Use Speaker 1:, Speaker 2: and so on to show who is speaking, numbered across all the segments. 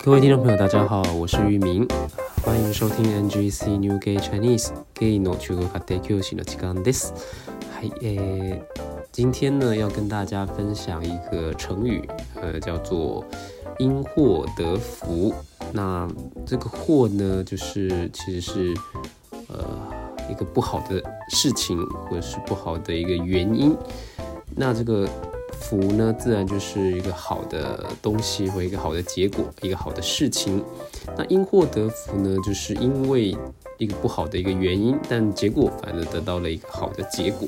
Speaker 1: 各位听众朋友，大家好，我是玉明，欢迎收听 NGC New Gay Chinese Gay no 中国家庭教師の時間です。はい、诶，今天呢要跟大家分享一个成语，呃，叫做因祸得福。那这个祸呢，就是其实是呃一个不好的事情，或者是不好的一个原因。那这个 福呢，自然就是一个好的东西或一个好的结果，一个好的事情。那因祸得福呢，就是因为一个不好的一个原因，但结果反而得到了一个好的结果。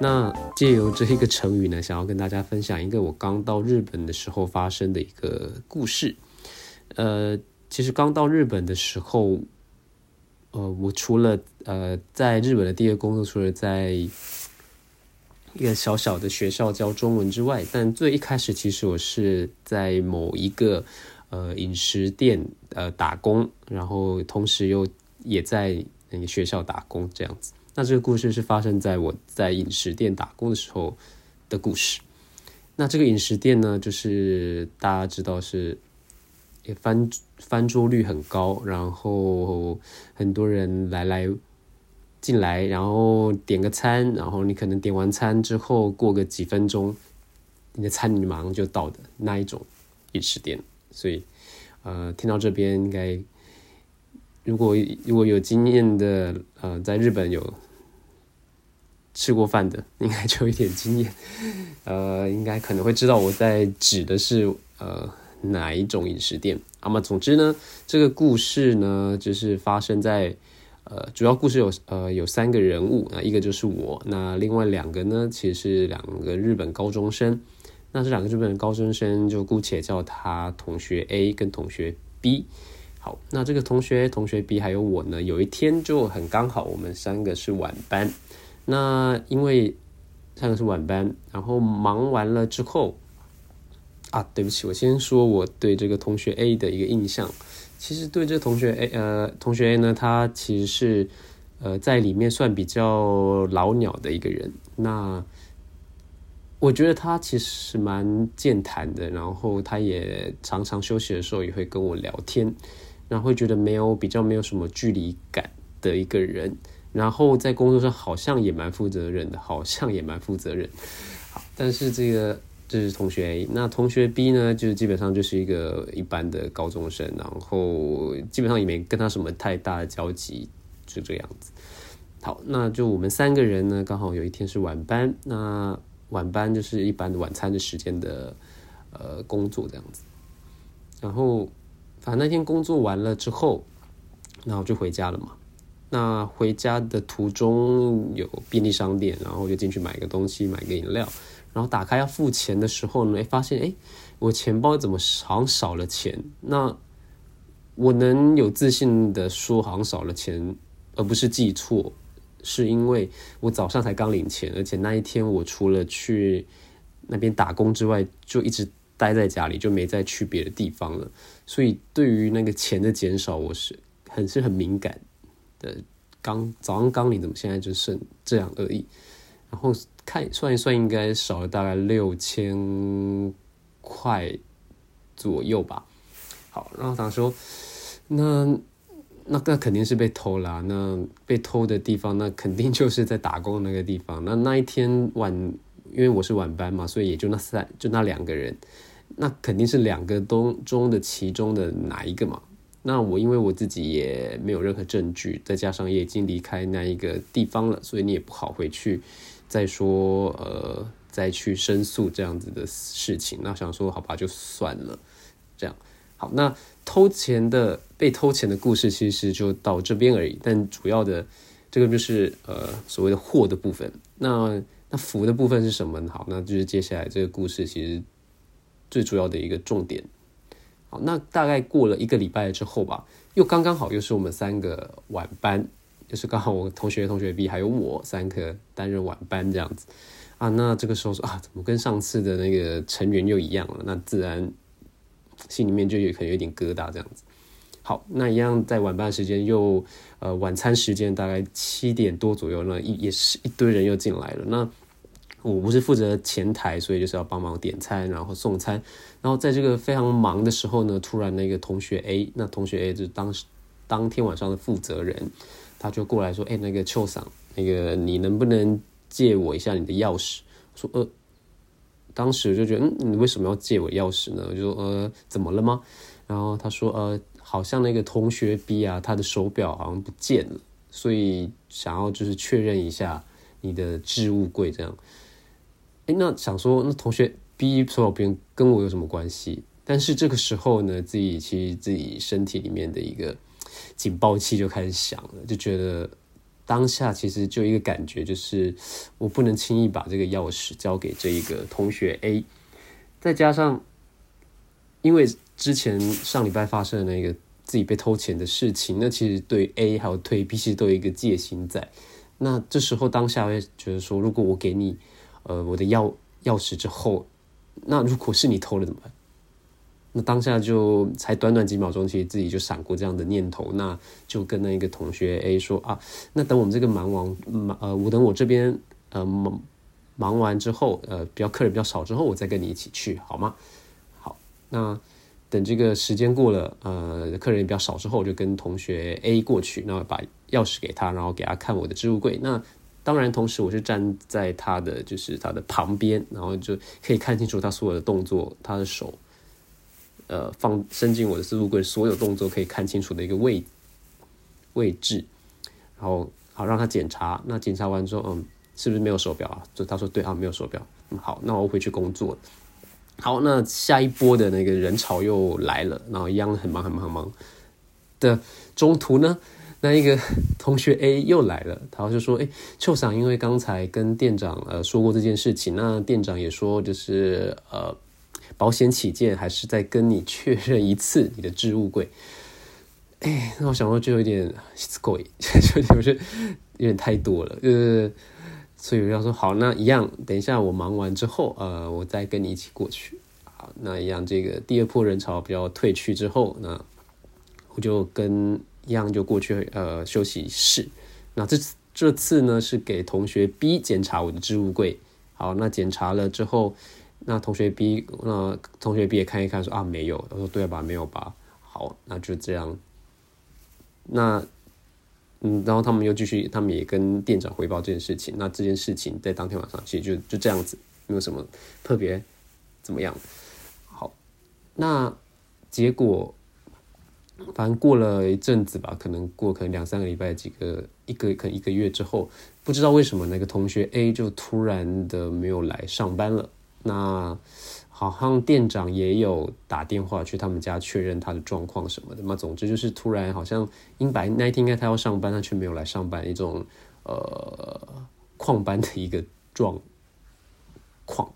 Speaker 1: 那借由这一个成语呢，想要跟大家分享一个我刚到日本的时候发生的一个故事。呃，其实刚到日本的时候，呃，我除了呃在日本的第一个工作，除了在一个小小的学校教中文之外，但最一开始其实我是在某一个呃饮食店呃打工，然后同时又也在那个学校打工这样子。那这个故事是发生在我在饮食店打工的时候的故事。那这个饮食店呢，就是大家知道是也翻翻桌率很高，然后很多人来来。进来，然后点个餐，然后你可能点完餐之后，过个几分钟，你的餐你马上就到的那一种饮食店。所以，呃，听到这边应该，如果如果有经验的，呃，在日本有吃过饭的，应该就有一点经验，呃，应该可能会知道我在指的是呃哪一种饮食店。那么，总之呢，这个故事呢，就是发生在。呃，主要故事有呃有三个人物啊，一个就是我，那另外两个呢，其实是两个日本高中生。那这两个日本高中生就姑且叫他同学 A 跟同学 B。好，那这个同学同学 B 还有我呢，有一天就很刚好，我们三个是晚班。那因为三个是晚班，然后忙完了之后啊，对不起，我先说我对这个同学 A 的一个印象。其实对这同学 A 呃同学 A 呢，他其实是呃在里面算比较老鸟的一个人。那我觉得他其实蛮健谈的，然后他也常常休息的时候也会跟我聊天，然后会觉得没有比较没有什么距离感的一个人。然后在工作上好像也蛮负责任的，好像也蛮负责任。好，但是这个。这是同学 A，那同学 B 呢？就是基本上就是一个一般的高中生，然后基本上也没跟他什么太大的交集，就这样子。好，那就我们三个人呢，刚好有一天是晚班，那晚班就是一般的晚餐的时间的呃工作这样子。然后反正那天工作完了之后，然后就回家了嘛。那回家的途中有便利商店，然后就进去买个东西，买个饮料。然后打开要付钱的时候呢，哎，发现哎，我钱包怎么好像少了钱？那我能有自信的说好像少了钱，而不是记错，是因为我早上才刚领钱，而且那一天我除了去那边打工之外，就一直待在家里，就没再去别的地方了。所以对于那个钱的减少，我是很是很敏感的。刚早上刚领，怎么现在就剩这样而已？然后。看算一算，应该少了大概六千块左右吧。好，然后他说：“那那那肯定是被偷了。那被偷的地方，那肯定就是在打工那个地方。那那一天晚，因为我是晚班嘛，所以也就那三，就那两个人。那肯定是两个东中的其中的哪一个嘛？那我因为我自己也没有任何证据，再加上也已经离开那一个地方了，所以你也不好回去。”再说，呃，再去申诉这样子的事情，那想说好吧，就算了，这样好。那偷钱的被偷钱的故事，其实就到这边而已。但主要的这个就是呃所谓的祸的部分。那那福的部分是什么呢？好，那就是接下来这个故事其实最主要的一个重点。好，那大概过了一个礼拜之后吧，又刚刚好又是我们三个晚班。就是刚好我同学、同学 B 还有我三个担任晚班这样子啊，那这个时候说啊，怎么跟上次的那个成员又一样了？那自然心里面就有可能有点疙瘩这样子。好，那一样在晚班时间又呃晚餐时间大概七点多左右，那一也是一堆人又进来了。那我不是负责前台，所以就是要帮忙点餐，然后送餐。然后在这个非常忙的时候呢，突然那个同学 A，那同学 A 就当时当天晚上的负责人，他就过来说：“哎，那个邱桑，那个你能不能借我一下你的钥匙？”说：“呃。”当时就觉得，嗯，你为什么要借我钥匙呢？我就说：“呃，怎么了吗？”然后他说：“呃，好像那个同学 B 啊，他的手表好像不见了，所以想要就是确认一下你的置物柜这样。”哎，那想说，那同学 B 手表边跟我有什么关系？但是这个时候呢，自己其实自己身体里面的一个警报器就开始响了，就觉得当下其实就一个感觉，就是我不能轻易把这个钥匙交给这一个同学 A。再加上，因为之前上礼拜发生的那个自己被偷钱的事情，那其实对 A 还有对 B 其实都有一个戒心在。那这时候当下会觉得说，如果我给你。呃，我的钥钥匙之后，那如果是你偷了怎么办？那当下就才短短几秒钟，其实自己就闪过这样的念头，那就跟那个同学 A 说啊，那等我们这个忙完忙呃，我等我这边呃忙忙完之后，呃，比较客人比较少之后，我再跟你一起去好吗？好，那等这个时间过了，呃，客人也比较少之后，就跟同学 A 过去，那把钥匙给他，然后给他看我的置物柜，那。当然，同时我是站在他的就是他的旁边，然后就可以看清楚他所有的动作，他的手，呃，放伸进我的置物柜，所有动作可以看清楚的一个位位置，然后好让他检查。那检查完之后，嗯，是不是没有手表啊？就他说对啊，没有手表。嗯，好，那我回去工作。好，那下一波的那个人潮又来了，然后一样很忙很忙很忙的中途呢。那一个同学 A 又来了，他就说：“哎，邱长，因为刚才跟店长呃说过这件事情，那店长也说就是呃保险起见，还是再跟你确认一次你的置物柜。”哎，那我想说就有点贵，就有点有点太多了，就是所以我要说好，那一样，等一下我忙完之后，呃，我再跟你一起过去。好，那一样，这个第二波人潮比较退去之后，那我就跟。一样就过去呃休息室，那这这次呢是给同学 B 检查我的置物柜。好，那检查了之后，那同学 B 那同学 B 也看一看说啊没有，我说对吧没有吧？好，那就这样。那嗯，然后他们又继续，他们也跟店长汇报这件事情。那这件事情在当天晚上其实就就这样子，没有什么特别怎么样。好，那结果。反正过了一阵子吧，可能过可能两三个礼拜，几个一个可能一个月之后，不知道为什么那个同学 A 就突然的没有来上班了。那好像店长也有打电话去他们家确认他的状况什么的嘛。总之就是突然好像英白那天应该他要上班，他却没有来上班，一种呃旷班的一个状况。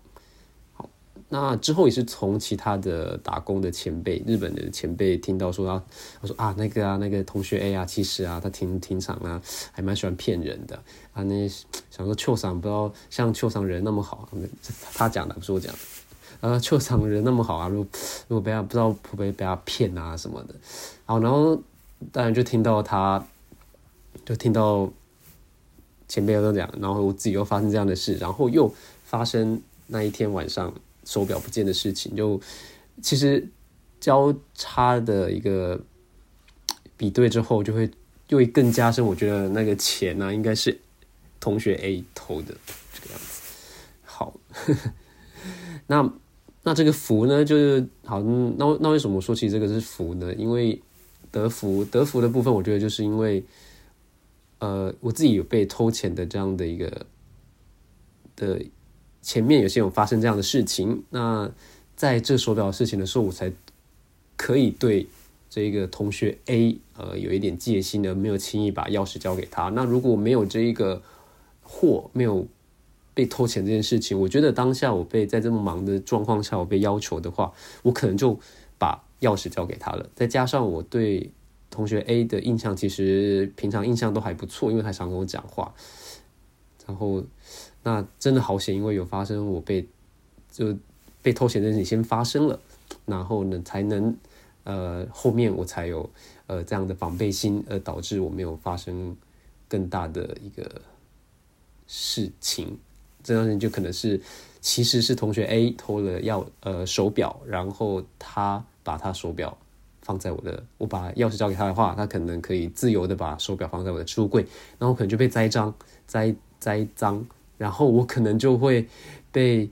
Speaker 1: 那之后也是从其他的打工的前辈，日本的前辈听到说啊，我说啊那个啊那个同学 A 啊，其实啊他挺挺长啊，还蛮喜欢骗人的啊。那想说秋桑不知道像秋桑人那么好，他讲的不是我讲的。啊，秋桑人那么好啊，如果如果被他不知道会不会被他骗啊什么的。好，然后当然就听到他，就听到前辈都讲，然后我自己又发生这样的事，然后又发生那一天晚上。手表不见的事情，就其实交叉的一个比对之后，就会就会更加深。我觉得那个钱呢，应该是同学 A 偷的这个样子。好，那那这个福呢，就是好。那那为什么说起这个是福呢？因为得福得福的部分，我觉得就是因为呃，我自己有被偷钱的这样的一个的。前面有些有发生这样的事情，那在这手表的事情的时候，我才可以对这个同学 A 呃有一点戒心的，没有轻易把钥匙交给他。那如果没有这一个货没有被偷钱这件事情，我觉得当下我被在这么忙的状况下，我被要求的话，我可能就把钥匙交给他了。再加上我对同学 A 的印象，其实平常印象都还不错，因为他常跟我讲话，然后。那真的好险，因为有发生我被就被偷钱的事情先发生了，然后呢才能呃后面我才有呃这样的防备心，而导致我没有发生更大的一个事情这件事情就可能是其实是同学 A 偷了钥呃手表，然后他把他手表放在我的，我把钥匙交给他的话，他可能可以自由的把手表放在我的书柜，然后可能就被栽赃栽栽赃，然后我可能就会被。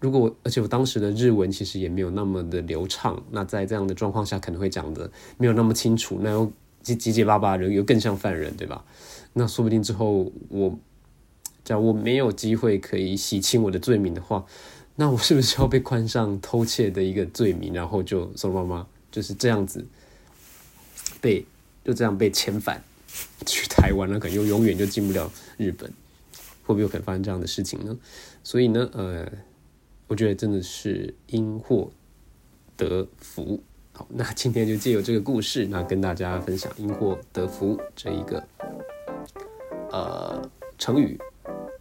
Speaker 1: 如果而且我当时的日文其实也没有那么的流畅，那在这样的状况下可能会讲的没有那么清楚，那又结结结巴巴，人又更像犯人，对吧？那说不定之后我，假如我没有机会可以洗清我的罪名的话，那我是不是要被宽上偷窃的一个罪名，然后就说妈妈就是这样子被就这样被遣返去台湾了，可能又永远就进不了日本，会不会有可能发生这样的事情呢？所以呢，呃。我觉得真的是因祸得福。好，那今天就借由这个故事，那跟大家分享“因祸得福”这一个呃成语。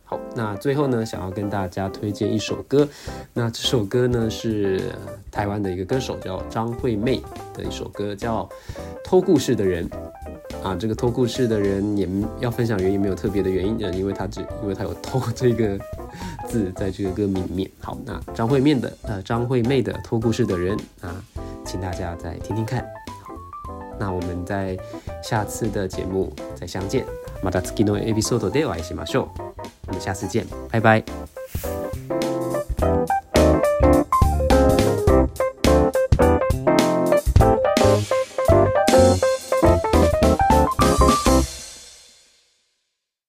Speaker 1: 好，那最后呢，想要跟大家推荐一首歌。那这首歌呢是台湾的一个歌手叫张惠妹的一首歌，叫《偷故事的人》。啊，这个偷故事的人也要分享原因，没有特别的原因，嗯，因为他只因为他有偷这个字在这个歌名里面。好，那张惠妹的呃张惠妹的偷故事的人啊，请大家再听听看。好，那我们在下次的节目再相见。また次のエピソードでお会いしましょう。我们下次见，拜拜。